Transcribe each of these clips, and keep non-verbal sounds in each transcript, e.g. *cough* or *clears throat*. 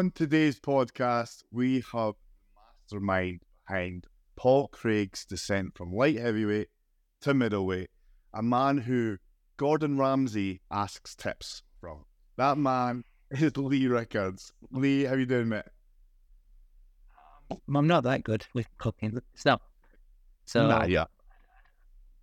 On today's podcast, we have the mastermind behind Paul Craig's descent from light heavyweight to middleweight, a man who Gordon Ramsay asks tips from. That man is Lee Rickards. Lee, how you doing, mate? I'm not that good with cooking. Not. So, nah, yeah,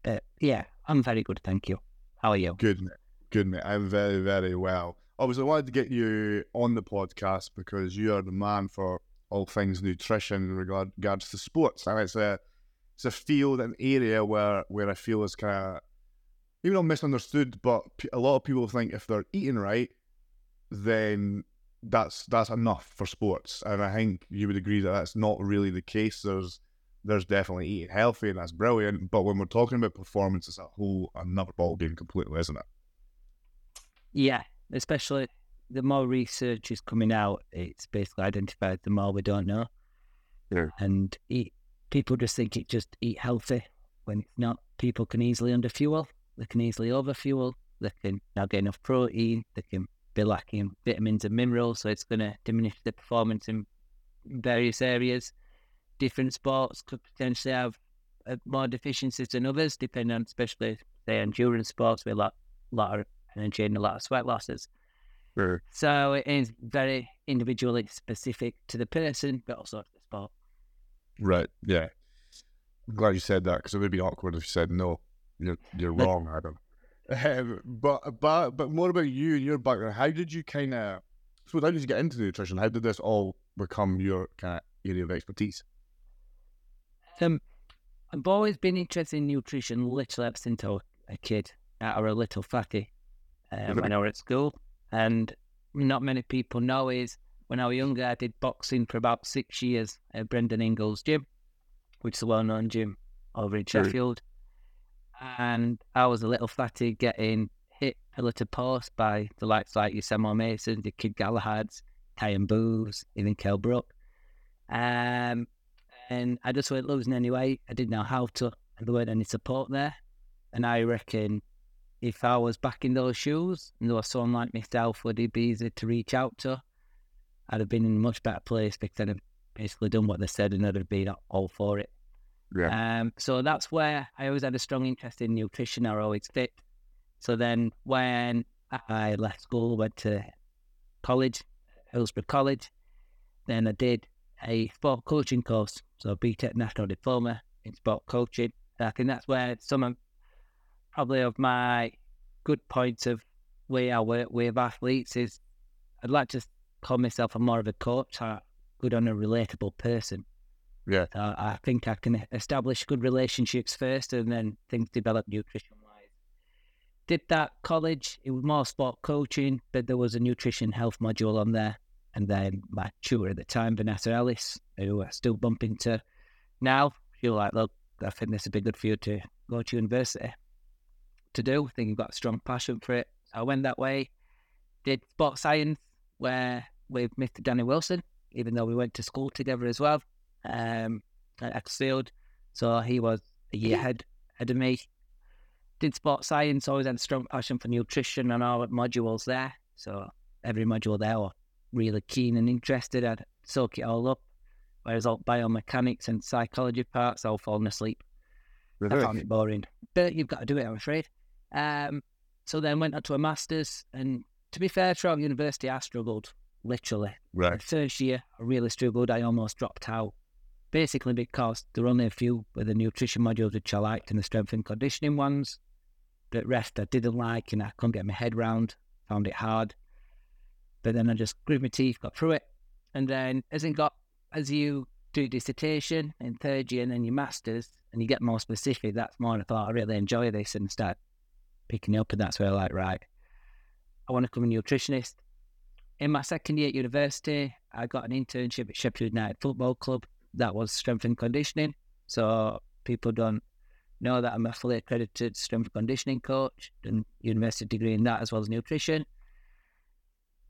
uh, yeah, I'm very good, thank you. How are you? good, mate. Good, mate. I'm very, very well. Obviously, I wanted to get you on the podcast because you are the man for all things nutrition in regard, regards to sports, and it's a it's a field, an area where where I feel is kind of even not misunderstood, but a lot of people think if they're eating right, then that's that's enough for sports, and I think you would agree that that's not really the case. There's there's definitely eating healthy, and that's brilliant. But when we're talking about performance, it's a whole another ball game completely, isn't it? Yeah, especially the more research is coming out, it's basically identified the more we don't know. Yeah. And eat, people just think it just eat healthy when it's not. People can easily underfuel, they can easily overfuel, they can not get enough protein, they can be lacking vitamins and minerals, so it's going to diminish the performance in various areas. Different sports could potentially have uh, more deficiencies than others, depending on, especially say endurance sports with a lot, lot of and a lot of sweat losses. Sure. So it is very individually specific to the person, but also to the sport. Right. Yeah. I'm glad you said that because it would be awkward if you said no. You're you're wrong, Adam. Um, but but but more about you and your background. How did you kind of? So how did you get into nutrition? How did this all become your kind of area of expertise? Um, I've always been interested in nutrition, literally ever since I was a kid, or a little fatty, um, when I was at school. And not many people know is when I was younger, I did boxing for about six years at Brendan Ingle's Gym, which is a well-known gym over in. Sheffield. And I was a little fatty getting hit pillar to post by the likes like your Samuel Mason, the Kid Galahads, Kyan Booths, even Kell Brook. Um, and I just went losing anyway. I didn't know how to, and there weren't any support there. And I reckon if I was back in those shoes and there was someone like myself would it be easy to reach out to, I'd have been in a much better place because I'd have basically done what they said and I'd have been all for it. Yeah. Um, so that's where I always had a strong interest in nutrition. I always fit. So then when I left school, went to college, Hillsborough College, then I did a sport coaching course. So BTEC National Diploma in Sport Coaching. And I think that's where some of probably of my good points of way I work with athletes is I'd like to call myself a more of a coach, a good on a relatable person. Yeah. So I think I can establish good relationships first and then things develop nutrition wise. Did that college, it was more sport coaching, but there was a nutrition health module on there. And then my tutor at the time, Vanessa Ellis, who I still bump into now, she was like, look, I think this would be good for you to go to university to do. I think you've got a strong passion for it. So I went that way, did sports science where with Mr. Danny Wilson, even though we went to school together as well um, at Ecclesfield. So he was a year ahead, ahead of me. Did sports science, always had a strong passion for nutrition and all the modules there. So every module there, I was really keen and interested. I'd soak it all up. Whereas all biomechanics and psychology parts, all falling asleep. I found it boring. But you've got to do it, I'm afraid. Um, so then went on to a master's. And to be fair, throughout university, I struggled, literally. The Right. first year, I really struggled. I almost dropped out, basically because there were only a few with the nutrition modules which I liked and the strength and conditioning ones. The rest I didn't like and I couldn't get my head round, found it hard. But then I just gritted my teeth, got through it. And then as it got, as you do dissertation in third year and then your master's and you get more specific, that's more I thought I really enjoy this and start picking up. And that's where I like, right, I want to become a nutritionist in my second year at university, I got an internship at Sheffield United Football Club. That was strength and conditioning. So people don't know that I'm a fully accredited strength and conditioning coach and university degree in that as well as nutrition.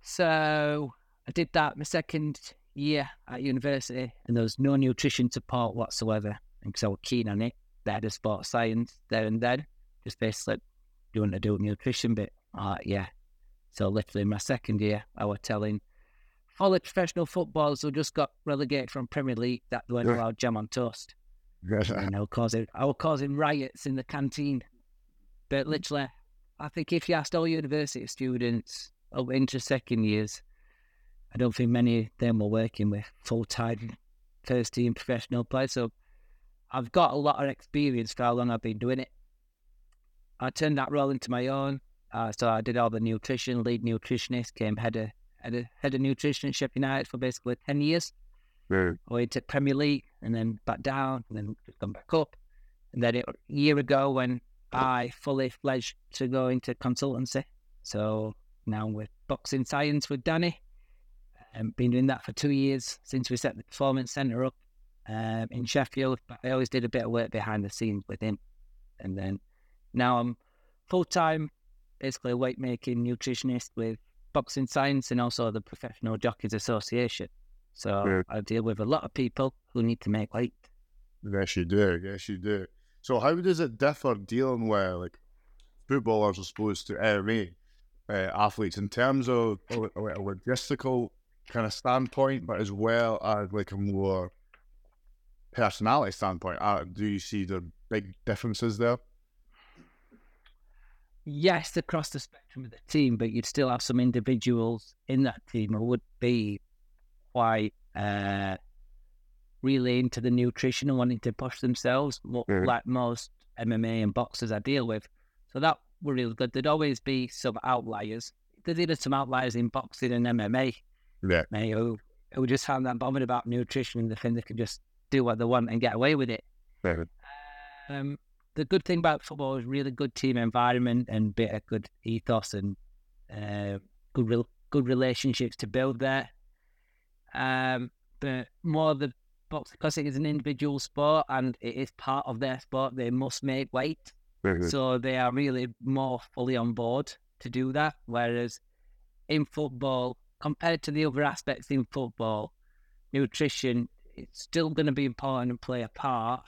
So I did that my second year at university and there was no nutrition support whatsoever. And because I was keen on it, they had a sports science there and then. Just basically, do you want to do nutrition bit? Uh, yeah. So literally in my second year, I was telling all the professional footballers who just got relegated from Premier League that weren't allowed jam on toast. And I was causing, I was causing riots in the canteen. But literally, I think if you asked all university students up into second years, I don't think many of them were working with full time first team professional players. So I've got a lot of experience for how long I've been doing it. I turned that role into my own. Uh, so I did all the nutrition, lead nutritionist, came head of head of, head of nutrition at Sheffield United for basically ten years. Yeah. Went to Premier League and then back down and then just come back up. And then it, a year ago when I fully fledged to go into consultancy. So now with boxing science with Danny. Um, been doing that for two years since we set the performance centre up um, in Sheffield. But I always did a bit of work behind the scenes with him. And then now I'm full time, basically a weight making nutritionist with boxing science and also the Professional Jockeys Association. So Yeah. I deal with a lot of people who need to make weight. Yes, you do. Yes, you do. So, how does it differ dealing with like footballers as opposed to MMA uh, athletes in terms of a, a a logistical kind of standpoint, but as well as like a more personality standpoint? Uh, do you see the big differences there? Yes, across the spectrum of the team, but you'd still have some individuals in that team who would be quite uh, really into the nutrition and wanting to push themselves, Mhm. like most MMA and boxers I deal with. So that were really good. There'd always be some outliers. There's either some outliers in boxing and MMA, Yeah. mate, who, who just have that bothered about nutrition and the thing they can just do what they want and get away with it. Yeah. Um, the good thing about football is really good team environment and bit of good ethos and uh, good good relationships to build there. Um, but more the box because it is an individual sport and it is part of their sport. They must make weight, so they are really more fully on board to do that. Whereas in football, compared to the other aspects in football, nutrition it's still going to be important and play a part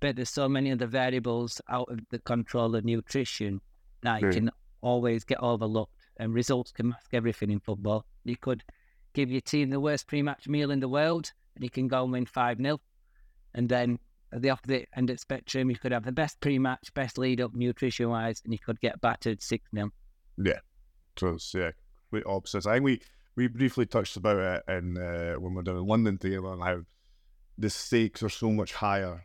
but there's so many other variables out of the control of nutrition that Mm. can always get overlooked and results can mask everything in football. You could give your team the worst pre-match meal in the world and you can go and win 5-0 and then at the opposite end of the spectrum you could have the best pre-match, best lead-up nutrition-wise and you could get battered 6-0. Yeah, So it's yeah, complete opposites. I think we we briefly touched about it in uh, when we were down in London together and how the stakes are so much higher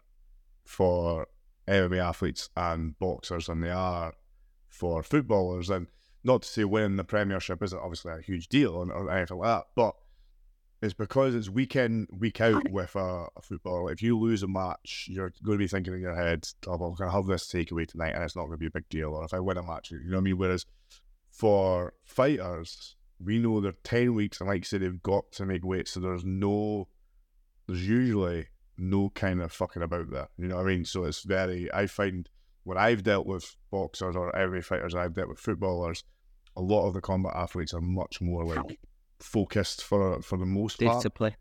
for MMA athletes and boxers than they are for footballers. And not to say winning the Premiership isn't obviously a huge deal or, anything like that, but it's because it's week in, week out with a, a footballer. If you lose a match, you're going to be thinking in your head, oh, well, I'm going to have this takeaway tonight and it's not going to be a big deal. Or if I win a match, you know what I mean? Whereas for fighters, we know they're 10 weeks, and like you said, they've got to make weight. So there's no, there's usually no kind of fucking about that. You know what I mean? So it's very, I find when I've dealt with boxers or every fighters I've dealt with footballers, a lot of the combat athletes are much more like focused for for the most part. Discipline.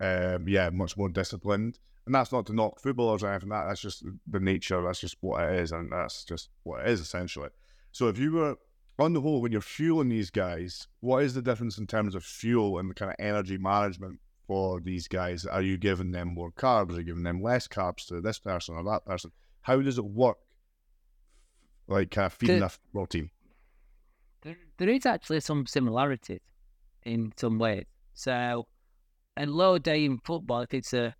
Um, yeah, much more disciplined. And that's not to knock footballers or anything. That that's just the nature. That's just what it is, and that's just what it is essentially. So if you were on the whole, when you're fueling these guys, what is the difference in terms of fuel and the kind of energy management for these guys? Are you giving them more carbs? Are you giving them less carbs to this person or that person? How does it work? Like kind of feeding Good. a football team. There, there is actually some similarities in some ways. So, a low day in football, if it's a,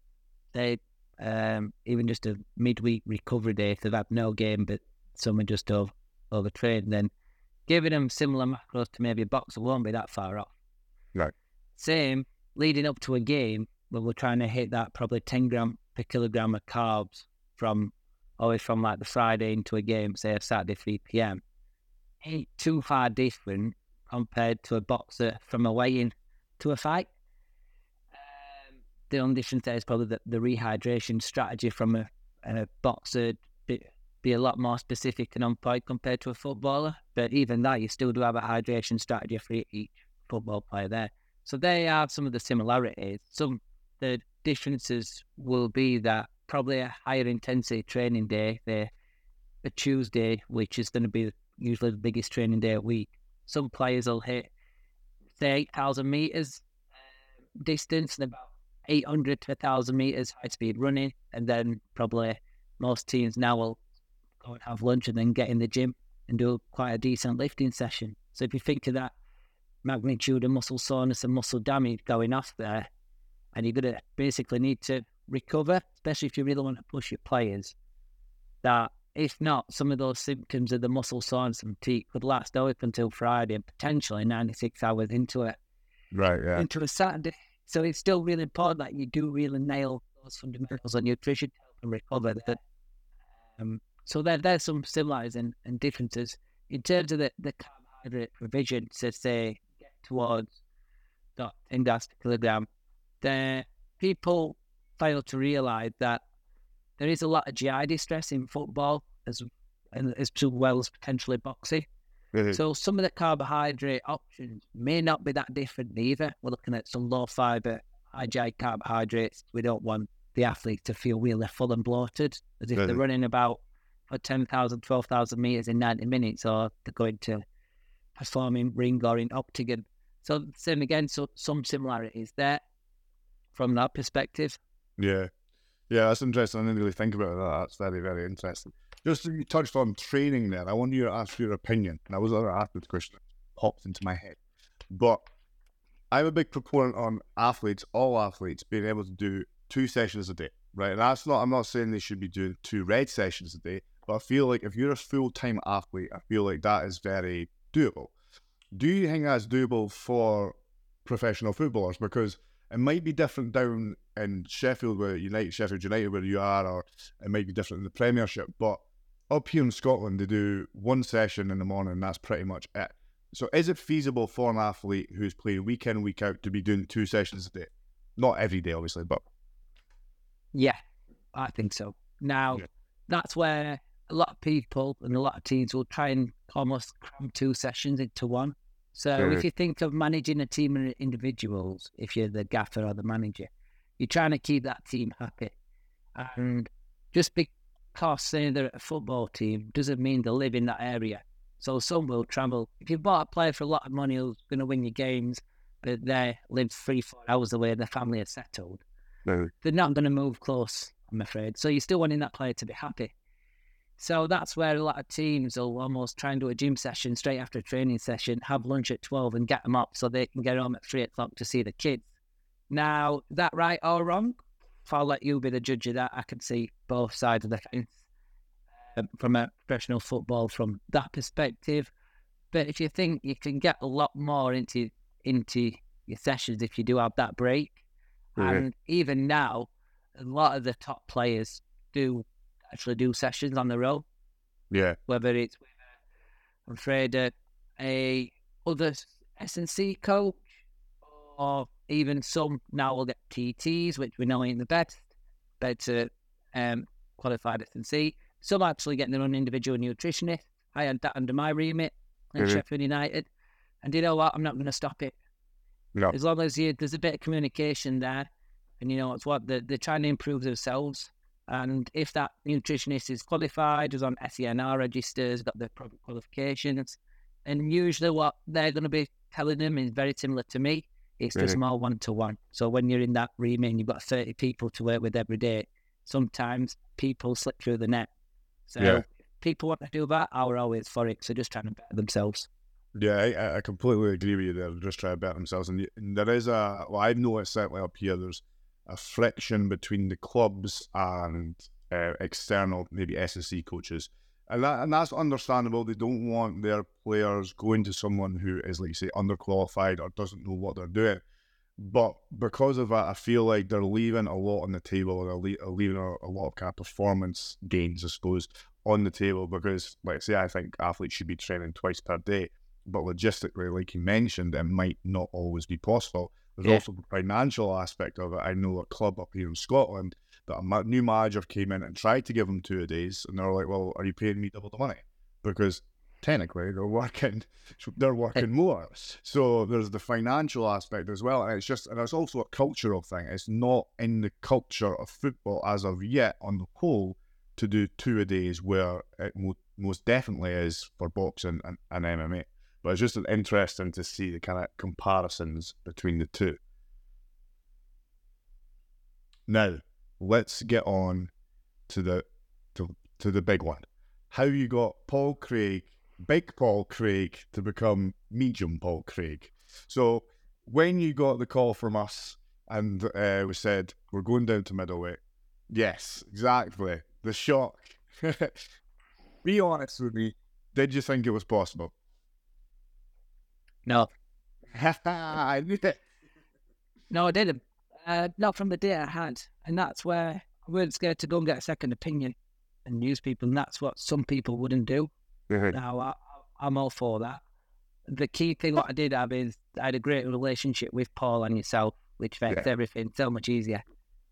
say, um, even just a midweek recovery day, if they've had no game, but someone just over, overtrained, then giving them similar macros to maybe a boxer won't be that far off. Right. Same leading up to a game when we're trying to hit that probably 10 gram per kilogram of carbs from always from like the Friday into a game, say a Saturday 3 p.m ain't too far different compared to a boxer from a weigh-in to a fight. Um, the only difference there is probably the, the rehydration strategy from a, a boxer be, be a lot more specific and on point compared to a footballer. But even that, you still do have a hydration strategy for each football player there. So they have some of the similarities. Some the differences will be that probably a higher intensity training day, the a Tuesday, which is going to be usually the biggest training day a week. Some players will hit say eight thousand meters um, distance and about 800 to 1,000 meters high speed running. And then probably most teams now will go and have lunch and then get in the gym and do quite a decent lifting session. So if you think of that magnitude of muscle soreness and muscle damage going off there, and you're going to basically need to recover, especially if you really want to push your players, that if not, some of those symptoms of the muscle soreness and fatigue could last up until Friday and potentially 96 hours into it. Right, yeah. Into a Saturday. So it's still really important that you do really nail those fundamentals on nutrition to help and recover. That, um, so there, there's some similarities and, and differences in terms of the, the carbohydrate provision to say towards that 10 grams per kilogram. The people fail to realize that there is a lot of GI distress in football as as well as potentially boxing. Mm-hmm. So some of the carbohydrate options may not be that different either. We're looking at some low fiber, high GI carbohydrates. We don't want the athlete to feel really full and bloated as if they're running about for 10,000, 12,000 meters in 90 minutes or they're going to perform in ring or in octagon. So same again, so some similarities there from that perspective. Yeah. Yeah, that's interesting. I didn't really think about that. That's very, very interesting. Just you touched on training there. I want you to ask your opinion. And was going to ask this question, popped into my head. But I'm a big proponent on athletes, all athletes, being able to do two sessions a day, right? And that's not, I'm not saying they should be doing two red sessions a day, but I feel like if you're a full time athlete, I feel like that is very doable. Do you think that's doable for professional footballers? Because it might be different down in Sheffield, where United, Sheffield United, where you are, or it might be different in the Premiership. But up here in Scotland, they do one session in the morning, and that's pretty much it. So, is it feasible for an athlete who's playing week in, week out to be doing two sessions a day? Not every day, obviously, but Yeah, I think so. Now, Yeah. that's where a lot of people and a lot of teams will try and almost cram two sessions into one. So if you think of managing a team of individuals, if you're the gaffer or the manager, you're trying to keep that team happy. And just because say they're a football team doesn't mean they live in that area. So some will travel. If you've bought a player for a lot of money who's going to win your games, but they live three, four hours away, and their family is settled, they're not going to move close, I'm afraid. So you're still wanting that player to be happy. So that's where a lot of teams will almost try and do a gym session straight after a training session, have lunch at 12 and get them up so they can get home at 3 o'clock to see the kids. Now, that right or wrong? If I'll let you be the judge of that, I can see both sides of the fence um, from a professional football from that perspective. But if you think you can get a lot more into into your sessions if you do have that break, Mhm. and even now, a lot of the top players do actually do sessions on their own, yeah, whether it's with, uh, I'm afraid, uh, a other S and C coach, or even some now will get TTs, which we know ain't the best, better um, qualified S and C. Some actually getting their own individual nutritionist. I had that under my remit at Mhm. Sheffield United, and you know what? I'm not going to stop it no, as long as you, there's a bit of communication there, and you know it's what they're, they're trying to improve themselves. And if that nutritionist is qualified, is on SENR registers, got the proper qualifications, and usually what they're going to be telling them is very similar to me. It's just Mhm. more one to one. So when you're in that remit, and you've got 30 people to work with every day. Sometimes people slip through the net. So Yeah. if people want to do that, I'm always for it. So just trying to better themselves. Yeah, I, I completely agree with you there. They're just trying to better themselves. And, and there is a, well, I've noticed certainly up here, there's a friction between the clubs and uh, external, maybe S&C coaches. And, that, and that's understandable. They don't want their players going to someone who is, like you say, underqualified or doesn't know what they're doing. But because of that, I feel like they're leaving a lot on the table, and they're leaving a, a lot of kind of performance gains, I suppose, on the table. Because, like I say, I think athletes should be training twice per day but logistically, like you mentioned, it might not always be possible. There's Yeah. also the financial aspect of it. I know a club up here in Scotland that a new manager came in and tried to give them two a days, and they're like, "Well, are you paying me double the money?" Because technically they're working, *laughs* they're eh. working more. So there's the financial aspect as well, and it's just, and it's also a cultural thing. It's not in the culture of football as of yet, on the whole, to do two a days, where it mo- most definitely is for boxing and, and MMA. But it's just interesting to see the kind of comparisons between the two. Now, let's get on to the to, to the big one. How you got Paul Craig, big Paul Craig, to become medium Paul Craig. So when you got the call from us and uh, we said we're going down to middleweight, yes, exactly. The shock. *laughs* Be honest with me. Did you think it was possible? No, I knew it. no, I didn't. Uh, not from the day I had, and that's where I weren't scared to go and get a second opinion and use people, and that's what some people wouldn't do. Now, I, I'm all for that. The key thing what I did have is I had a great relationship with Paul and yourself, which makes Yeah. everything so much easier.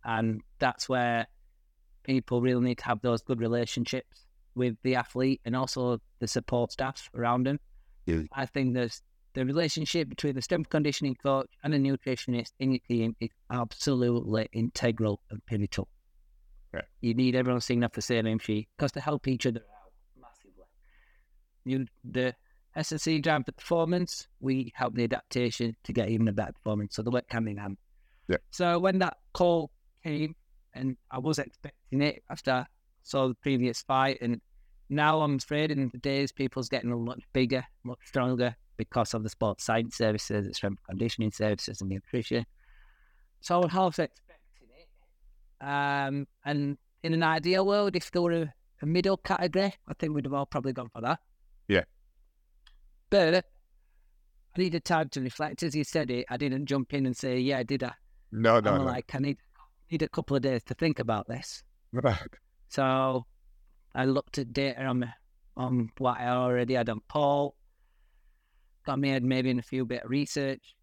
And that's where people really need to have those good relationships with the athlete and also the support staff around them. Yeah. I think there's the relationship between the strength conditioning coach and a nutritionist in your team is absolutely integral and pivotal. Yeah. You need everyone singing off the same sheet because to help each other out massively. You the SSC drive the performance, we help the adaptation to get even a better performance. So they work hand in hand. Yeah. So when that call came, and I was expecting it after I saw the previous fight, and now I'm afraid in the days people's getting a lot bigger, much stronger because of the sports science services, the strength conditioning services, and the nutrition. So I was half expecting it. Um, and in an ideal world, if there were a, a middle category, I think we'd have all probably gone for that. Yeah. But I needed time to reflect. As you said it, I didn't jump in and say, "Yeah, did I?" No, no, I'm no. like, I need need a couple of days to think about this. Right. So I looked at data on on what I already had on Paul. Got me head maybe in a few bit of research,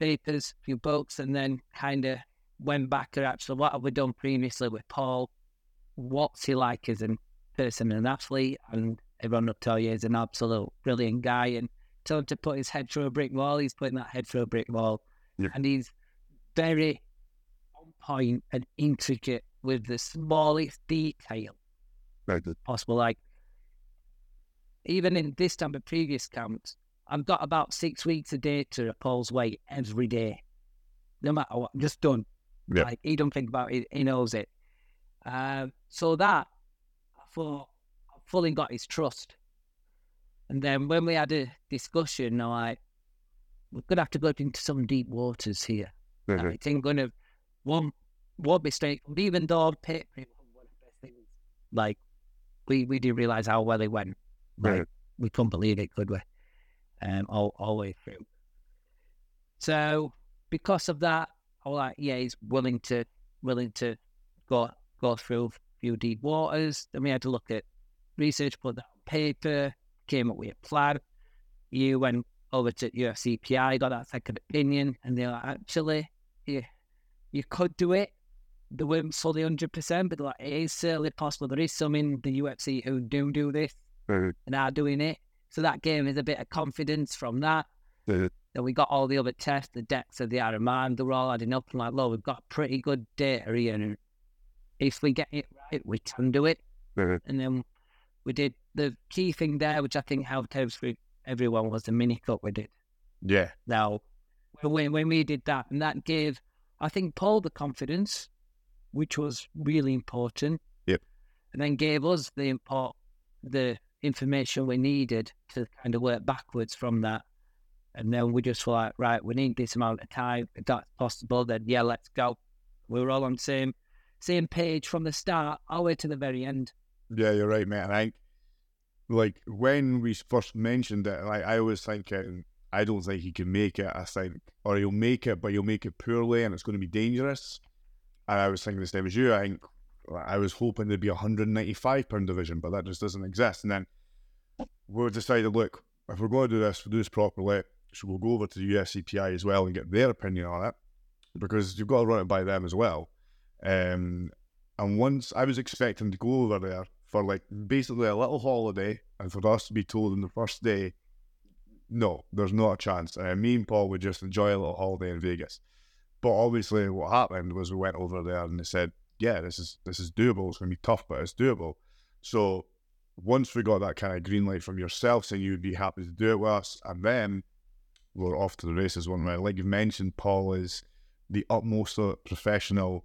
papers, a few books, and then kind of went back to actually what have we done previously with Paul? What's he like as a person and an athlete? And everyone will tell you he's an absolute brilliant guy. And tell him to put his head through a brick wall, he's putting that head through a brick wall. Yeah. And he's very on point and intricate with the smallest detail Very good. possible. Like even in this time of previous camps, I've got about six weeks of data of Paul's weight every day. No matter what, I'm just done. Like he don't think about it, he knows it. Um, so that I thought I fully got his trust. And then when we had a discussion, I'm like, we're gonna have to go into some deep waters here. Mhm. I think going to one one mistake. Even though on paper it was one of the best things, like we we didn't realize how well it went. Like Mhm. we couldn't believe it, could we? Um, all all the way through. So because of that, I was like, yeah, he's willing to willing to go go through a few deep waters. Then we had to look at research, put that on paper, came up with a plan. You went over to UFCPI, got that second opinion, and they're like, actually, you, you could do it. They weren't fully 100%, but they're like, it is certainly possible. There is some in the UFC who do do this Mhm. and are doing it. So that gave us a bit of confidence from that. Mhm. Then we got all the other tests, the DEXA the RMR, and they were all adding up. And like, look, we've got pretty good data here. And if we get it right, we can do it. Mhm. And then we did the key thing there, which I think helped every, everyone, was the mini cut we did. Yeah. Now, when, when we did that, and that gave, I think, Paul the confidence, which was really important. Yep. And then gave us the import, the information we needed to kind of work backwards from that. And then we just were like, right, we need this amount of time. If that's possible, then yeah, let's go. We were all on the same same page from the start all the way to the very end. Yeah, you're right, mate. I think, like, when we first mentioned it, like, I was thinking, I don't think he can make it. I think, or he'll make it, but he'll make it poorly and it's going to be dangerous. And I was thinking the same as you. I think I was hoping there'd be a 195 pound division, but that just doesn't exist. And then we decided, look, if we're going to do this, we'll do this properly. So we'll go over to the UFCPI as well and get their opinion on it because you've got to run it by them as well. Um, and once I was expecting to go over there for like basically a little holiday and for us to be told on the first day, no, there's not a chance. Uh, me and Paul would just enjoy a little holiday in Vegas. But obviously, what happened was we went over there and they said, "Yeah, this is this is doable. It's going to be tough, but it's doable." So once we got that kind of green light from yourself saying you'd be happy to do it with us, and then we're off to the races. One way, like you've mentioned, Paul is the utmost professional.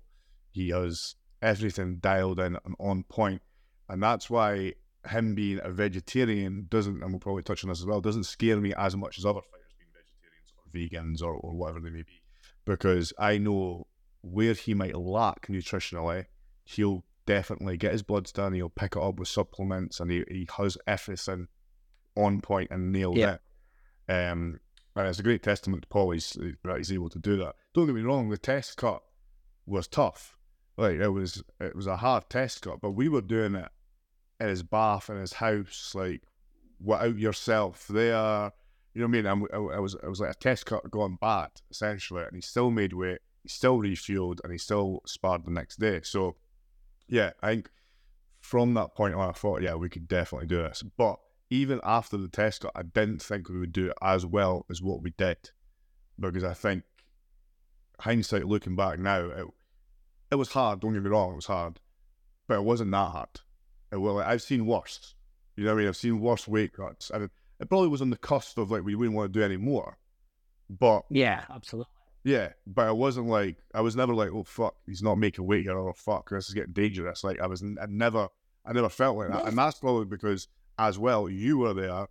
He has everything dialed in and on point, and that's why him being a vegetarian doesn't, and we'll probably touch on this as well, doesn't scare me as much as other fighters being vegetarians or vegans or, or whatever they may be, because I know where he might lack nutritionally, he'll definitely get his bloods done. He'll pick it up with supplements, and he, he has everything on point and nailed Yeah. it. Um, and it's a great testament to Paul. He's, that he's able to do that. Don't get me wrong, the test cut was tough. Like it was, it was a hard test cut, but we were doing it in his bath in his house, like without yourself there. You know what I mean? I'm, I, I was, it was like a test cut going bad essentially, and he still made weight. He still refueled, and he still sparred the next day. So, yeah, I think from that point on, I thought, yeah, we could definitely do this. But even after the test I didn't think we would do it as well as what we did, because I think hindsight, looking back now, it, it was hard. Don't get me wrong, it was hard, but it wasn't that hard. It, well, I've seen worse. You know what I mean? I've seen worse weight cuts, and mean, it probably was on the cusp of like we wouldn't want to do any more. But Yeah, absolutely. Yeah, but I wasn't like I was never like, oh fuck, he's not making weight here. Oh fuck, this is getting dangerous. Like I was, I never, I never felt like that, and that's probably because as well you were there,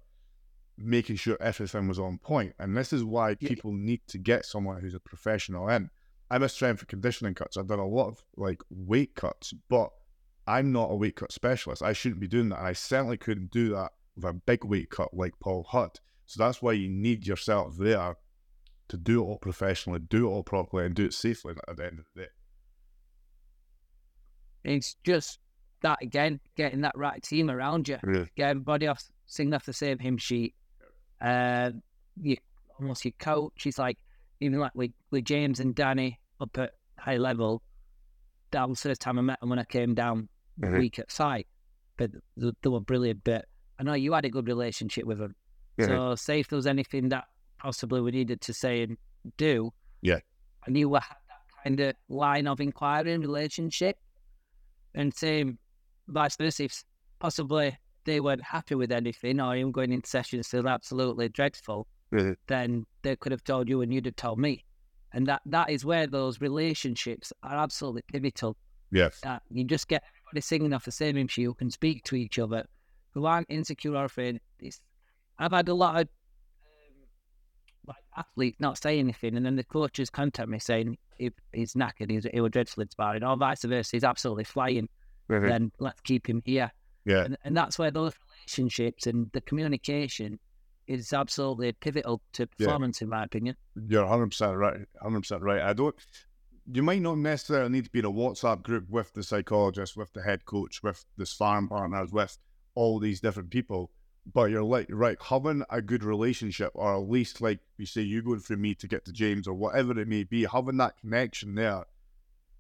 making sure everything was on point. And this is why people need to get someone who's a professional in. I'm a strength and conditioning cuts. I've done a lot of like weight cuts, but I'm not a weight cut specialist. I shouldn't be doing that. And I certainly couldn't do that with a big weight cut like Paul Hutt. So that's why you need yourself there to do it all professionally, do it all properly, and do it safely at the end of the day. It's just that again, getting that right team around you, Yeah. get everybody off singing off the same hymn sheet. Uh, you almost your coach. He's like even like with, with James and Danny up at high level. That was the first time I met them when I came down the Mhm. week at site. But they, they were brilliant. But I know you had a good relationship with them. So say if there was anything that possibly we needed to say and do, Yeah. I knew I had that kind of line of inquiry and relationship. And same vice versa, if possibly they weren't happy with anything or even going into sessions feel absolutely dreadful, Mhm. then they could have told you and you'd have told me. And that, that is where those relationships are absolutely pivotal. Yeah. That you just get everybody singing off the same who can speak to each other, who aren't insecure or afraid. It's, I've had a lot of like athletes not say anything, and then the coaches contact me saying if he's knackered, he's, he was dreadful in sparring, or vice versa, he's absolutely flying. Then let's keep him here, Yeah. and, and that's where those relationships and the communication is absolutely pivotal to Yeah. performance, in my opinion. You're 100% right. 100% right. I don't, you might not necessarily need to be in a WhatsApp group with the psychologist, with the head coach, with the sparring partners, with all these different people. But you're like, right, having a good relationship, or at least like you say, you going through me to get to James, or whatever it may be, having that connection there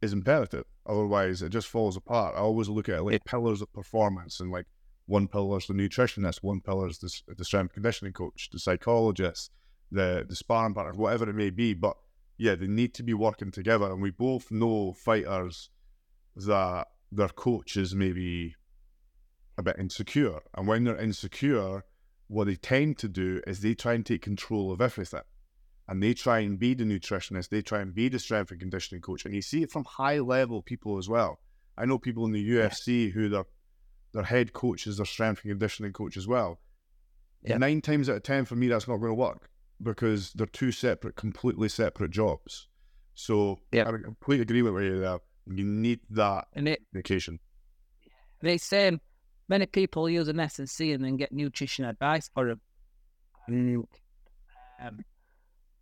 is imperative. Otherwise, it just falls apart. I always look at it like pillars of performance, and like one pillar is the nutritionist, one pillar is the, the strength conditioning coach, the psychologist, the the sparring partner, whatever it may be. But yeah, they need to be working together, and we both know fighters that their coaches maybe a bit insecure, and when they're insecure, what they tend to do is they try and take control of everything, and they try and be the nutritionist, they try and be the strength and conditioning coach, and you see it from high level people as well. I know people in the UFC who their their head coach is their strength and conditioning coach as well. Yeah. Nine times out of ten, for me, that's not going to work because they're two separate, completely separate jobs. So Yeah. I completely agree with you there. You need that And it communication. they say many people use an S and C and then get nutrition advice for them. And um,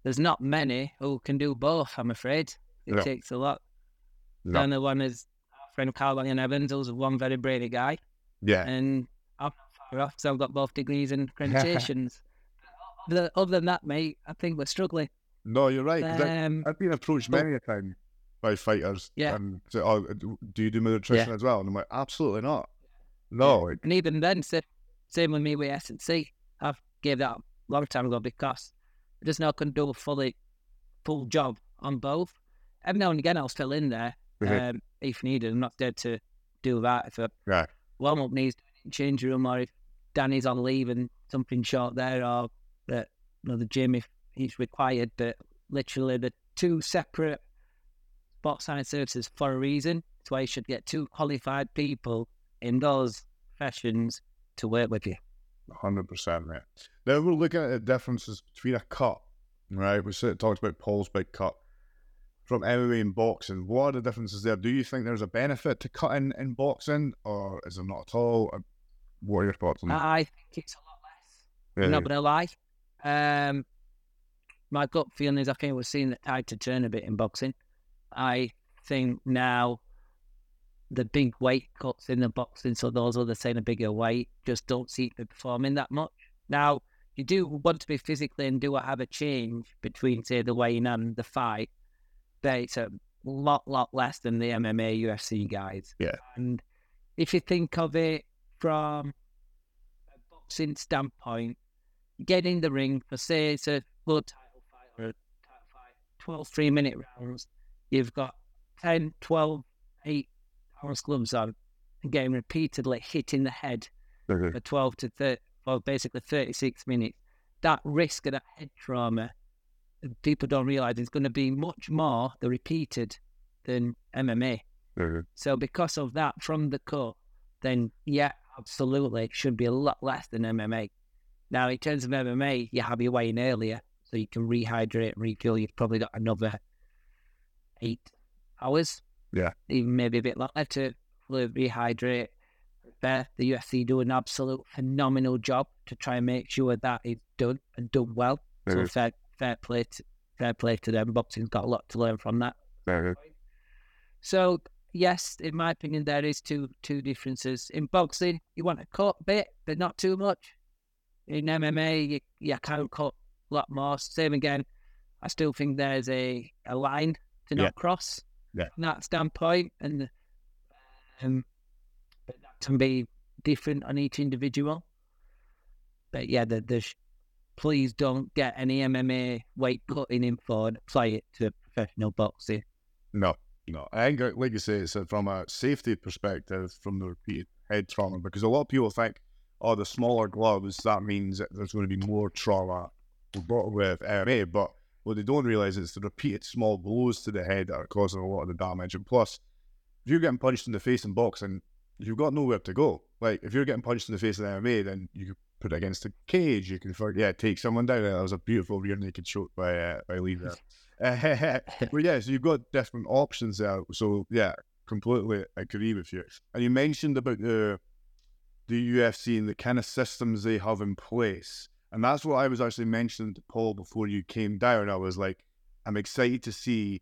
there's not many who can do both. I'm afraid it Yeah. takes a lot. No. The other one is our friend Carl Ian Evans, who's one very brainy guy, Yeah. and I'm not far off, so I've got both degrees and *laughs* accreditations. other, other than that, mate, I think we're struggling. No, you're right. I, Um, I've been approached but- many a time by fighters. Yeah. And say, oh, do you do my nutrition as well? And I'm like, absolutely not. No. And even then, sa- same with me with S and C. I've gave that a long time ago because I just now couldn't do a fully full job on both. Every now and again, I'll fill in there Mhm. um, if needed. I'm not dead to do that if a Right. warm up needs change room or if Danny's on leave and something short there or the you the gym if he's required. But literally, the two separate sports science services for a reason. That's why you should get two qualified people in those professions to work with you. Hundred percent, mate. Then we're looking at the differences between a cut, right? We of talked about Paul's big cut from MMA and boxing. What are the differences there? Do you think there's a benefit to cutting in boxing, or is there not at all? Uh, What are your thoughts on that? I think it's a lot less. I'm not gonna lie. Um, my gut feeling is I think we're seeing the tide to turn a bit in boxing. I think now the big weight cuts in the boxing, so those others saying a bigger weight just don't seem to be performing that much. Now you do want to be physically and do have a change between say the weighing and the fight, but it's a lot, lot less than the MMA UFC guys. Yeah. And if you think of it from a boxing standpoint, get in the ring for say it's a world title fight or a title fight, 12 three minute rounds, you've got 10, 12, 8 ounce gloves on and getting repeatedly hit in the head Mhm. for 12 to 30, well, basically 36 minutes. That risk of that head trauma, people don't realize is going to be much more the repeated than MMA. Mhm. So because of that from the cut, then yeah, absolutely, it should be a lot less than MMA. Now, in terms of MMA, you have your weigh-in earlier, so you can rehydrate and refuel. You've probably got another eight hours, Yeah. even maybe a bit longer to fully rehydrate. Prepare. The UFC do an absolute phenomenal job to try and make sure that is done and done well. So fair, fair play, to, fair play to them. Boxing's got a lot to learn from that. So yes, in my opinion, there is two two differences. In boxing, you want to cut a bit, but not too much. In MMA, you, you can cut a lot more. Same again. I still think there's a, a line to not Yeah. cross Yeah. from that standpoint, and um, but that can be different on each individual. But yeah, the, the sh- please don't get any MMA weight cutting info and apply it to professional boxing. No, no. I think, like you say, it's from a safety perspective, from the repeated head trauma, because a lot of people think, oh, the smaller gloves, that means that there's going to be more trauma with with MMA. But what they don't realize is the repeated small blows to the head that are causing a lot of the damage. And plus, if you're getting punched in the face in boxing, you've got nowhere to go. Like, if you're getting punched in the face in MMA, then you can put it against a cage. You can, yeah, take someone down. That was a beautiful rear naked choke by, uh, by Lee there. Uh, *laughs* but yeah, so you've got different options there. So yeah, completely agree with you. And you mentioned about the the UFC and the kind of systems they have in place, and that's what I was actually mentioning to Paul before you came down. I was like, I'm excited to see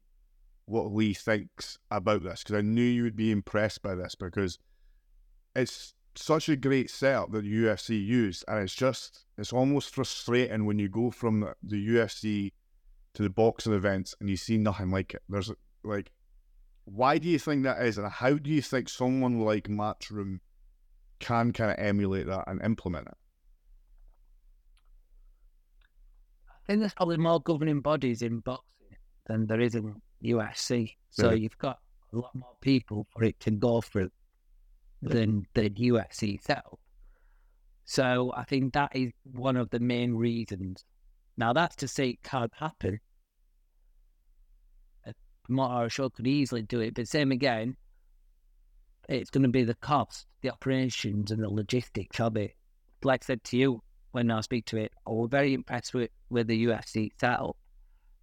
what Lee thinks about this because I knew you would be impressed by this because it's such a great setup that UFC used, and it's just it's almost frustrating when you go from the, the UFC to the boxing events and you see nothing like it. There's like, why do you think that is, and how do you think someone like Matchroom can kind of emulate that and implement it? I think there's probably more governing bodies in boxing than there is in UFC. So Yeah. you've got a lot more people for it to go through than the UFC itself. So I think that is one of the main reasons. Now that's to say it can't happen. A Motor show could easily do it, but same again, it's going to be the cost, the operations, and the logistics of it. Like I said to you when I speak to it, I was very impressed with, with the UFC setup.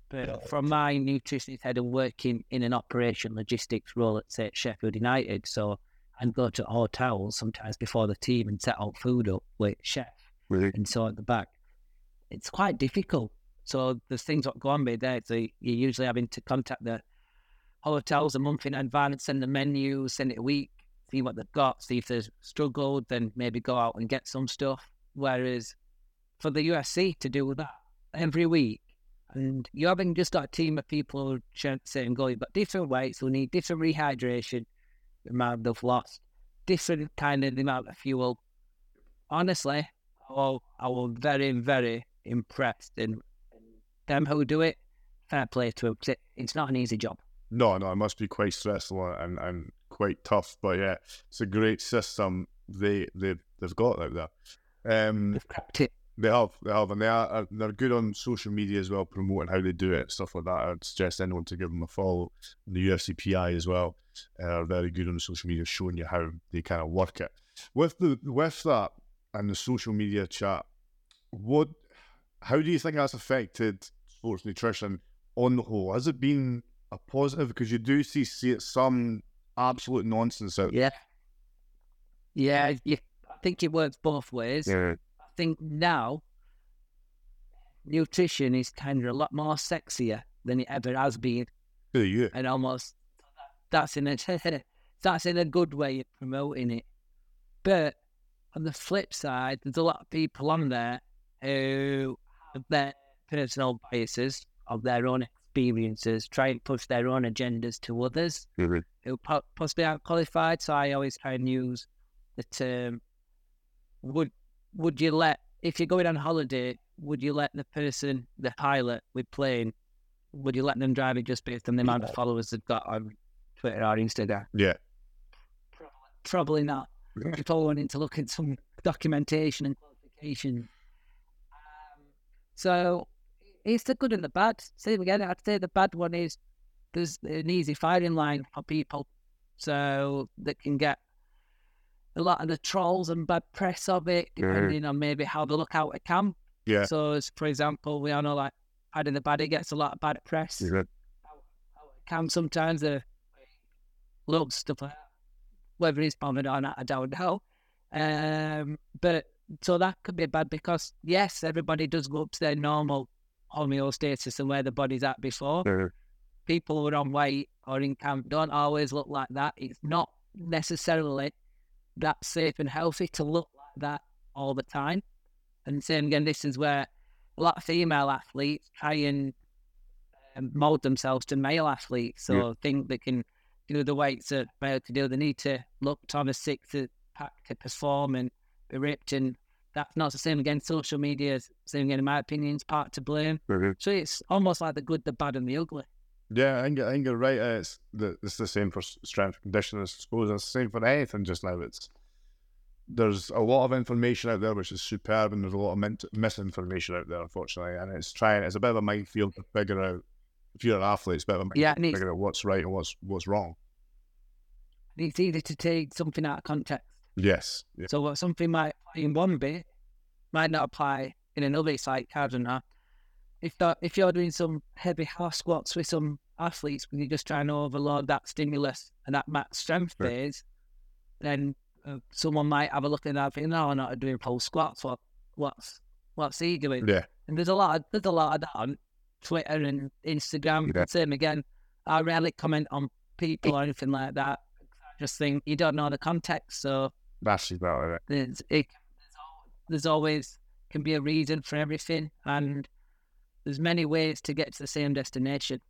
But from my nutritionist head and working in an operation logistics role at say Sheffield United, so I'd go to hotels sometimes before the team and set out food up with chef Really? and so at the back. It's quite difficult. So there's things that go on with there. So you're usually having to contact the hotels a month in advance, send the menu, send it a week, see what they've got, see if they've struggled, then maybe go out and get some stuff. Whereas for the UFC to do that every week, and you haven't just got a team of people saying, go, you've different weights, who need different rehydration, the amount they've lost, different kind of the amount of fuel. Honestly, I was, I was very, very impressed. And them who do it, fair play to them. It's not an easy job. No, no, it must be quite stressful and, and quite tough. But yeah, it's a great system they they they've got out there. Um, They've cracked it. They have, they have, and they are uh, they're good on social media as well, promoting how they do it, stuff like that. I'd suggest anyone to give them a follow. The UFCPI as well uh, are very good on the social media, showing you how they kind of work it. With the with that and the social media chat, what, how do you think that's affected sports nutrition on the whole? Has it been a positive? Because you do see, see some absolute nonsense out. Yeah, yeah. You, I think it works both ways. Yeah. Think now nutrition is kind of a lot more sexier than it ever has been, are you? and almost that's in a *laughs* that's in a good way of promoting it. But on the flip side, there's a lot of people on there who have their personal biases of their own experiences, try and push their own agendas to others Mhm. who po- possibly aren't qualified. So I always try and use the term: would would you let if you're going on holiday, would you let the person, the pilot with plane, would you let them drive it just based on the amount of followers they've got on Twitter or Instagram? Yeah. Probably not. People wanting to look at some documentation and qualification. Um, so it's the good and the bad. Same again, I'd say the bad one is there's an easy firing line for people, so they can get a lot of the trolls and bad press of it, depending on maybe how they look out at camp. Yeah. So, as for example, we all know like Paddy the Baddy gets a lot of bad press. Out at camp sometimes the loads stuff like that. Whether he's bothered or not, I don't know. Um, but so that could be bad because yes, everybody does go up to their normal homeostasis and where the body's at before. Mhm. People who are on weight or in camp don't always look like that. It's not necessarily that safe and healthy to look like that all the time. And same again, this is where a lot of female athletes try and um, mold themselves to male athletes. So Yeah. think they can do the weights that male to do. They need to look on a six pack to perform and be ripped. And that's not the same again. Social media is same again, in my opinion, is part to blame. Mhm. So it's almost like the good, the bad, and the ugly. Yeah, I think, I think you're right. uh, It's the it's the same for strength conditioning, I suppose. It's the same for anything just now. It's there's a lot of information out there which is superb, and there's a lot of mint- misinformation out there, unfortunately. And it's trying. It's a bit of a minefield to figure out. If you're an athlete, it's a bit of a minefield Yeah, to figure out what's right and what's what's wrong. And it's easy to take something out of context. Yes. Yeah. So what something might apply in one bit might not apply in another. It's like I don't know. If that if you're doing some heavy half squats with some athletes, when you're just trying to overload that stimulus and that max strength Right. phase, then uh, someone might have a look at that and think, "No, I'm not doing full squats. What what's what's he doing?" Yeah. And there's a lot of there's a lot of that on Twitter and Instagram. Yeah. Same again. I rarely comment on people or anything like that. I just think you don't know the context, so That's exactly it. there's it, there's, al- there's always can be a reason for everything, and there's many ways to get to the same destination.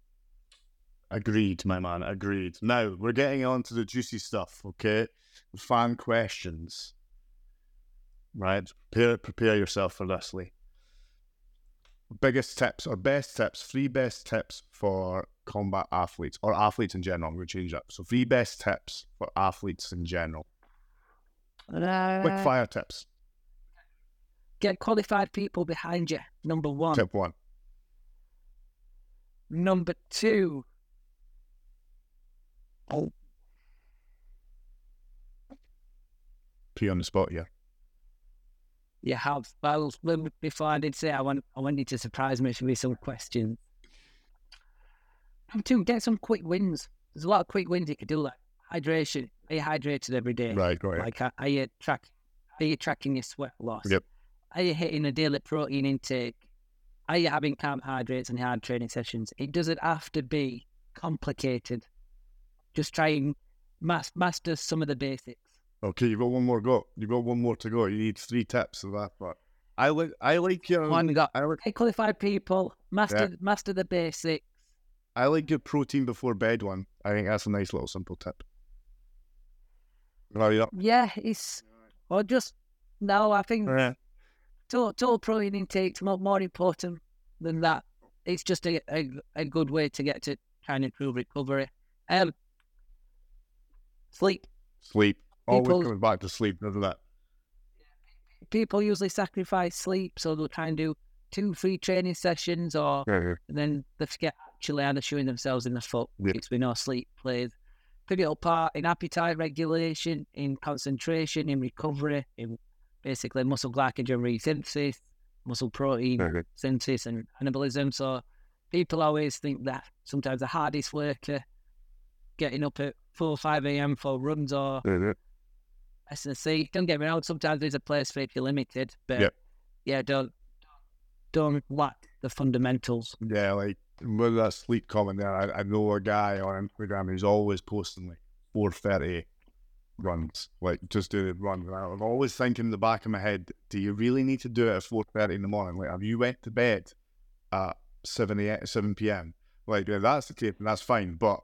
Agreed, my man. Agreed. Now we're getting on to the juicy stuff. Okay, fan questions. Right, prepare prepare yourself for this, Lee. Biggest tips or best tips, three best tips for combat athletes or athletes in general. I'm going to change that. So three best tips for athletes in general. Quick Uh, fire tips. get qualified people behind you. Number one. Tip one. Number two. Oh. Put you on the spot yeah. You have well before I did say I want I want you to surprise me with some questions. Number two, get some quick wins. There's a lot of quick wins you could do, like hydration. Are you hydrated every day? Right, it. Like, are are you track? Are you tracking your sweat loss? Yep. Are you hitting a daily protein intake? Are you having carbohydrates and hard training sessions? It doesn't have to be complicated. Just try and mas- master some of the basics. Okay, you've got one more go. You've got one more to go. You need three tips of that. But I like um, I like your One we got I like hey, qualified people, master master the basics. I like your protein before bed one. I think that's a nice little simple tip. Yeah. Yeah, it's or just no. I think Yeah. Total, total protein intake's more, more important than that. It's just a, a, a good way to get to try and improve recovery. Um, sleep. Sleep. Always People- comes back to sleep, doesn't it? people usually sacrifice sleep, so they'll try and do two, three training sessions, or and then they forget actually they're shooting themselves in the foot. Yeah. It's with no sleep plays pivotal part in appetite regulation, in concentration, in recovery, in basically muscle glycogen resynthesis, muscle protein yeah. synthesis, and anabolism. So people always think that sometimes the hardest worker getting up at 4 5 a.m. for runs or Yeah, S&C. Don't get me wrong, sometimes there's a place for it if you're limited, but Yep. yeah, don't don't lack the fundamentals. Yeah, like with that sleep comment there, I, I know a guy on Instagram who's always posting like four thirty runs, like just do the run. And I'm always thinking in the back of my head, do you really need to do it at four thirty in the morning? Like, have you went to bed at seven a seven p.m. Like, yeah, that's the case, and that's fine, but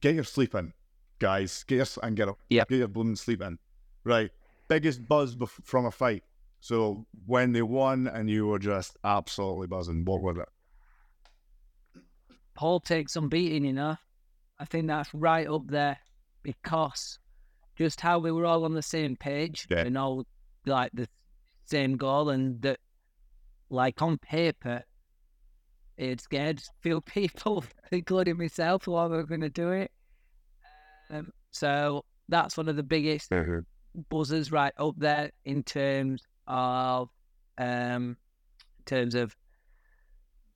get your sleep in, guys. Get your and get up. Yep. Get your blooming sleep in. Right. Biggest buzz bef- from a fight. So when they won and you were just absolutely buzzing, what was it? Paul takes some beating, you know. I think that's right up there because just how we were all on the same page Yeah. and all like the same goal, and that, like on paper, it scared a *laughs* few people, *laughs* including myself, who were going to do it. Um, so that's one of the biggest buzzers right up there in terms of um in terms of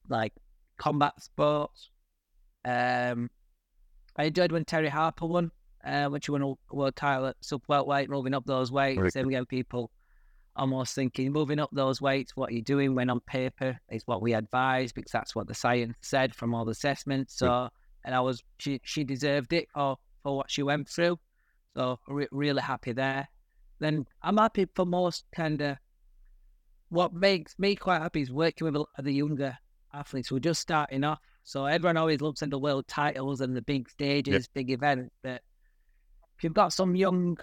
like combat sports. Um I enjoyed when Terri Harper won, uh, she won a world title at sub welterweight, moving up those weights. Right. Same again, people almost thinking moving up those weights, what are you doing when on paper is what we advise because that's what the science said from all the assessments. So and I was she she deserved it for for what she went through. So re- really happy there. Then I'm happy for most kind of what makes me quite happy is working with a lot of the younger athletes who are just starting off. So everyone always looks at the world titles and the big stages, big events, but if you've got some young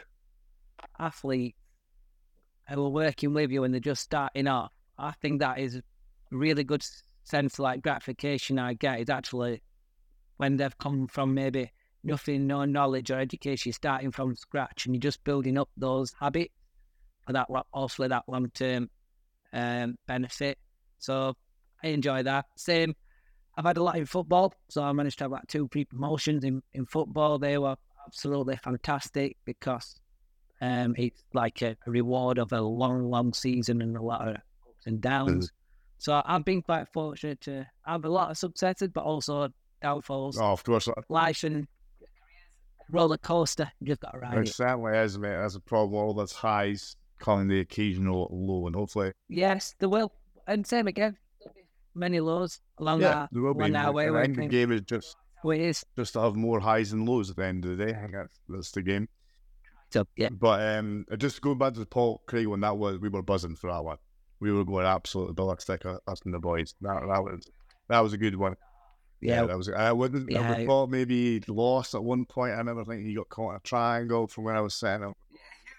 athletes who are working with you and they're just starting off, I think that is really good sense of like gratification I get is actually when they've come from maybe nothing, no knowledge or education, starting from scratch, and you're just building up those habits for that hopefully that long term um, benefit. So I enjoy that. Same, I've had a lot in football, so I managed to have like two pre promotions in, in football. They were absolutely fantastic because um, it's like a, a reward of a long, long season and a lot of ups and downs. So I've been quite fortunate to have a lot of successes, but also downfalls. Oh, of course. Life and roller coaster. You just got to ride It it. certainly is, mate. That's a problem. All those highs calling the occasional low, and hopefully, Yes, there will. And same again. Many lows along yeah, that there will be. along that And way. I think the game is just how it is. just to have more highs and lows at the end of the day. I think that's, the game. So yeah, But um, just going back to the Paul Craig one, that was we were buzzing for that one. We were going absolutely ballistic, us and the boys. That that was that was a good one. yeah, that was. I wouldn't. I would thought maybe lost at one point. I remember thinking he got caught in a triangle from where I was sitting.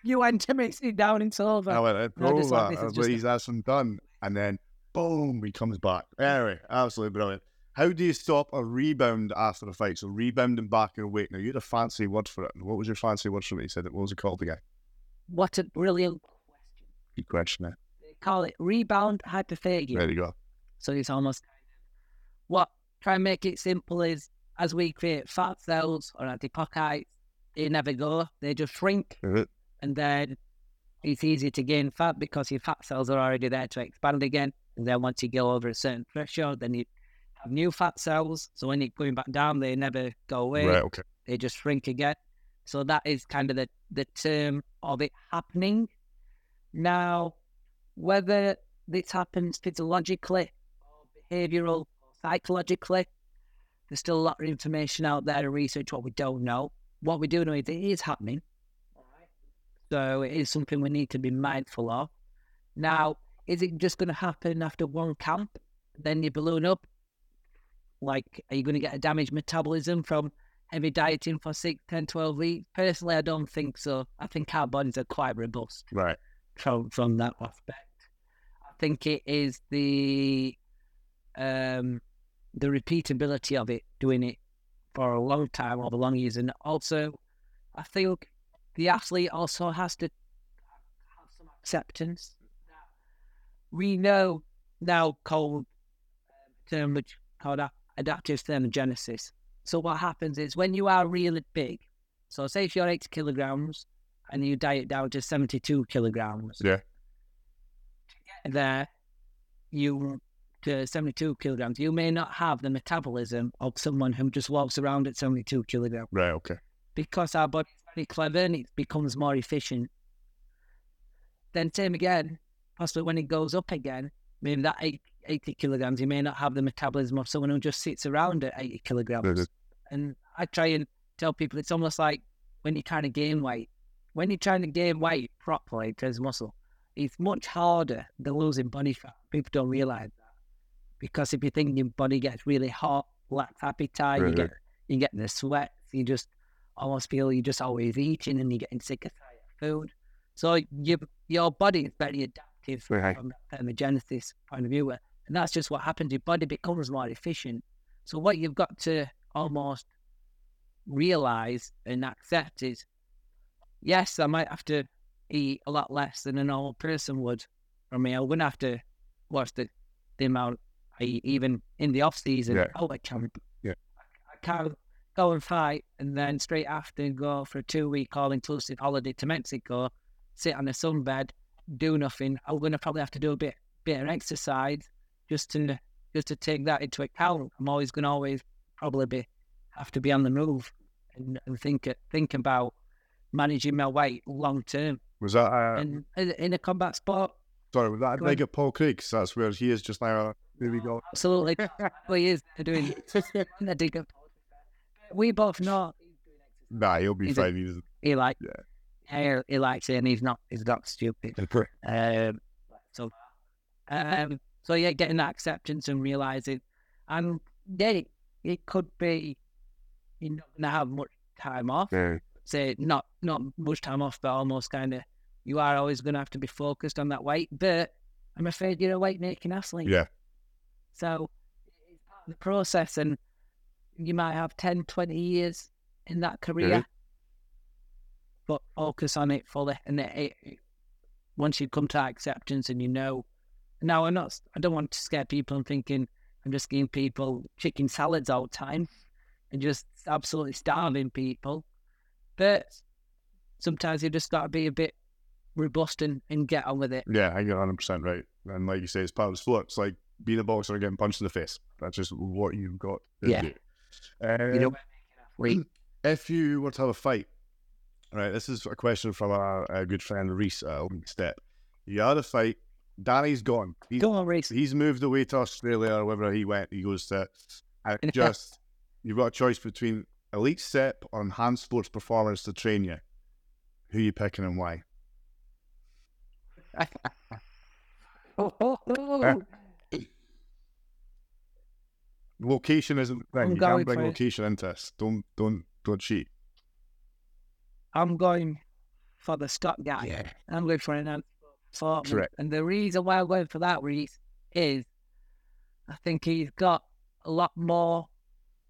you went to mix it down into over. I went, it's like over. this is I was just like, a- he's had some done. And then, boom, he comes back. Anyway, absolutely brilliant. How do you stop a rebound after a fight? So rebounding back in weight. Now, you had a fancy word for it. What was your fancy word for it? You said it. What was it called again? What a brilliant question. Good question. Eh? They call it rebound hyperphagia. There you go. So it's almost what try and make it simple is as we create fat cells or adipocytes, they never go, they just shrink it? and then it's easy to gain fat because your fat cells are already there to expand again. And then once you go over a certain threshold, then you have new fat cells. So when you're going back down, they never go away. Right, okay. They just shrink again. So that is kind of the, the term of it happening. Now, whether this happens physiologically or behavioral or psychologically, there's still a lot of information out there to research what we don't know. What we do know is it is happening. So it is something we need to be mindful of. Now, is it just going to happen after one camp? Then you balloon up? Like, are you going to get a damaged metabolism from heavy dieting for 6, 10, 12 weeks? Personally, I don't think so. I think our bodies are quite robust Right. from from that aspect. I think it is the um the repeatability of it, doing it for a long time over long years, and also I think the athlete also has to have some acceptance. We know now called um, term which called adaptive thermogenesis. So what happens is when you are really big, so say if you're 80 kilograms and you diet down to 72 kilograms, Yeah. there you to 72 kilograms, you may not have the metabolism of someone who just walks around at 72 kilograms Right. Okay. because our body's very clever and it becomes more efficient. Then same again, possibly when it goes up again, maybe that eight, 80 kilograms, you may not have the metabolism of someone who just sits around at 80 kilograms. Mhm. And I try and tell people it's almost like when you're trying to gain weight. When you're trying to gain weight properly, because muscle, it's much harder than losing body fat. People don't realize that. Because if you think your body gets really hot, lacks appetite, you Right, get you get the sweat, you just almost feel you're just always eating and you're getting sick of food. So your your body is very adaptive Right. from a thermogenesis point of view. And that's just what happens. Your body becomes more efficient. So what you've got to almost realize and accept is, yes, I might have to eat a lot less than a normal person would for me. I wouldn't have to watch the, the amount I eat, even in the off season. Yeah. Oh, I can't. Yeah. I can't go and fight and then straight after go for a two week all inclusive holiday to Mexico, sit on a sunbed, do nothing. I'm going to probably have to do a bit bit of exercise just to just to take that into account. I'm always going to always probably be have to be on the move and, and think think about managing my weight long term. Was that uh, in, in a combat sport, sorry? Was that at Paul Craig? 'Cause that's where he is just now. There we go. *laughs* absolutely, well, he is doing *laughs* a digger. We both know Nah, he'll be He's fine. He's he like Yeah. he, he likes it and he's not he's not stupid. Um, so, um, so yeah, getting that acceptance and realizing, and yeah, it, it could be you're not gonna have much time off. yeah. Say not not much time off, but almost kind of you are always gonna have to be focused on that weight. But I'm afraid you're a weight making athlete. Yeah. So it's part of the process, and you might have 10, 20 years in that career, Mhm. but focus on it fully. And it, it, it- once you come to acceptance and you know, now I'm not, I don't want to scare people and thinking I'm just giving people chicken salads all the time and just absolutely starving people. But sometimes you just got to be a bit robust and, and get on with it. Yeah, I get 100 percent right. And like you say, it's part of the sport. It's like being a boxer and getting punched in the face. That's just what you've got. To Yeah. Do. Um, You know, we, *clears throat* if you were to have a fight, right? This is a question from our, our good friend Reese Olympic Step. You had a fight. Danny's gone. He's, go on, Reese. he's moved away to Australia or wherever he went. He goes to. I uh, *laughs* just you've got a choice between elite step or enhanced sports performance to train you. Who are you picking and why? Oh, oh, oh. Location isn't the thing. I'm You going can't bring location into this. Don't don't don't cheat. I'm going for the Scott guy. Yeah. I'm going for an for Correct. And the reason why I'm going for that Reese is I think he's got a lot more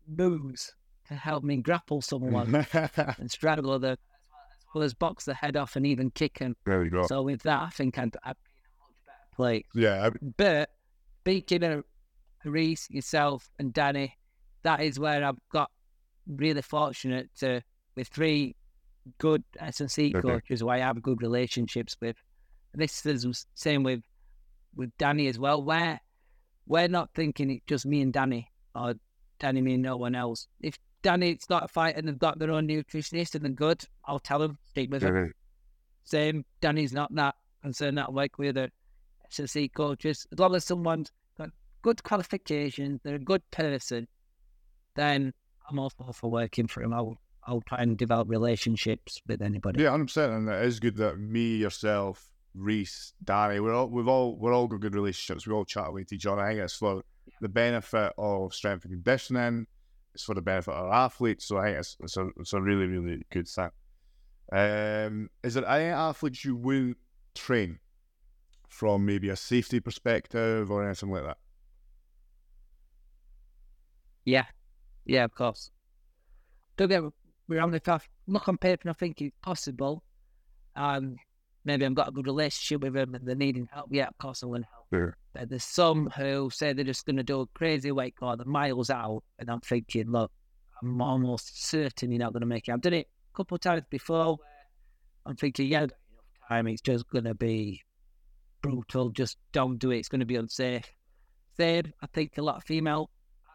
moves to help me grapple someone *laughs* and straddle the as well as box the head off and even kick him. there we go. So with that I think I'd, I'd be in a much better place. yeah, I, But speaking of Reese, yourself, and Danny, that is where I've got really fortunate to with three good S and C Okay. coaches who I have good relationships with. This is the same with with Danny as well. Where we're not thinking it's just me and Danny or Danny, me and no one else. If Danny's got a fight and they've got their own nutritionist and they're good, I'll tell them stick with them. Mm-hmm. Same, Danny's not that concerned that like with the S&C coaches. As long as someone's got good qualifications, they're a good person, then I'm all for for working for him. I'll, I'll try and develop relationships with anybody. Yeah, hundred percent, and it is good that me, yourself, Reese, Danny, we're all we've all we're all got good relationships. We all chat with each other. I think it's for the benefit of strength and conditioning. It's for the benefit of our athletes. So I think it's, it's a it's a really really good thing. Um, is there any athletes you wouldn't train from maybe a safety perspective or anything like that? Yeah, yeah, of course. Don't get me wrong. If I look on paper and I think it's possible, um, maybe I've got a good relationship with them and they're needing help. Yeah, of course I want to help. Yeah. But there's some who say they're just going to do a crazy weight car, the miles out, and I'm thinking, look, I'm almost certain you're not going to make it. I've done it a couple of times before. I'm thinking, yeah, enough time. It's just going to be brutal. Just don't do it. It's going to be unsafe. Third, I think a lot of female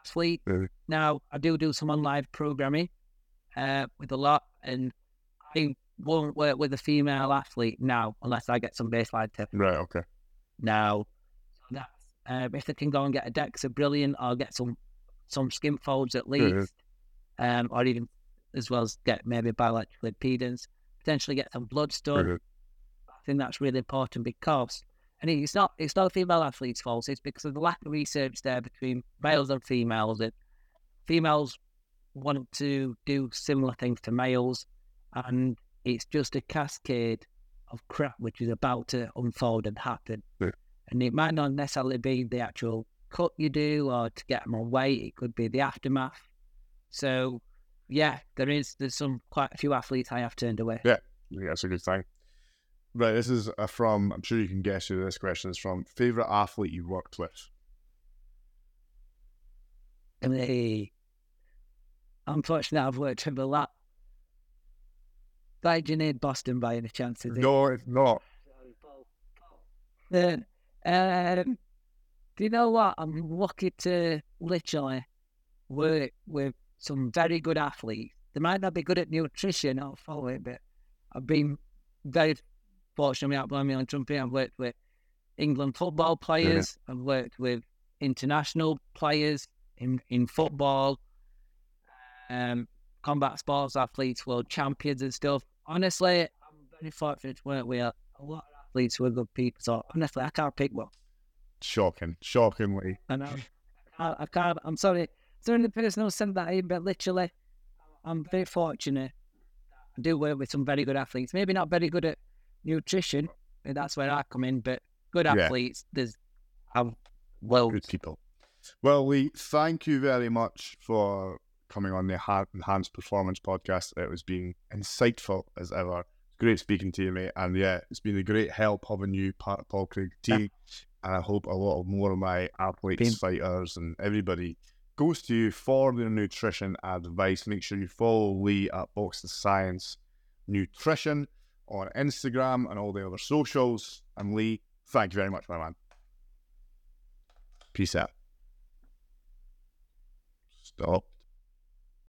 athletes. Really? Now, I do do some online programming uh, with a lot, and I won't work with a female athlete now unless I get some baseline tips. Right. Okay. Now, that's uh, if they can go and get a DEXA, brilliant. Or get some some skin folds at least, um, or even as well as get maybe bioelectrical impedance. Potentially get some blood done. Mhm. I think that's really important because, and it's not it's not a female athletes' fault. It's because of the lack of research there between males and females. That females want to do similar things to males, and it's just a cascade of crap which is about to unfold and happen. Yeah. And it might not necessarily be the actual cut you do or to get them on weight. It could be the aftermath. So, yeah, there is there's some quite a few athletes I have turned away. Yeah. That's a good thing. Right. This is uh, from. I'm sure you can guess who this question is from. Favorite athlete you worked with? Hey, unfortunately, I've worked with a lot. By Junaid Bostan by any chance? Is it? No, it's not. Uh, um, do you know what? I'm lucky to literally work with some very good athletes. They might not be good at nutrition or follow it, but I've been very fortunate blowing me on trumpet. I've worked with England football players. I've worked with international players in, in football, um, combat sports athletes, world champions and stuff. Honestly, I'm very fortunate to work with a, lot of athletes who are good people. So honestly, I can't pick one. Shocking. Shockingly. I know. I, I can't. I'm sorry. Sorry, the person who sent that in, but literally, I'm very fortunate. I do work with some very good athletes. Maybe not very good at nutrition. and That's where I come in. But good Yeah. athletes, there's I'm well. Good people. Well, Lee, thank you very much for coming on the Enhanced Performance podcast. It was being insightful as ever. Great speaking to you, mate. And yeah, it's been a great help having you part of Paul Craig team. And I hope a lot of more of my athletes, Been- fighters, and everybody goes to you for their nutrition advice. Make sure you follow Lee at Box the Science Nutrition on Instagram and all the other socials. And Lee, thank you very much, my man. Peace out. Stop.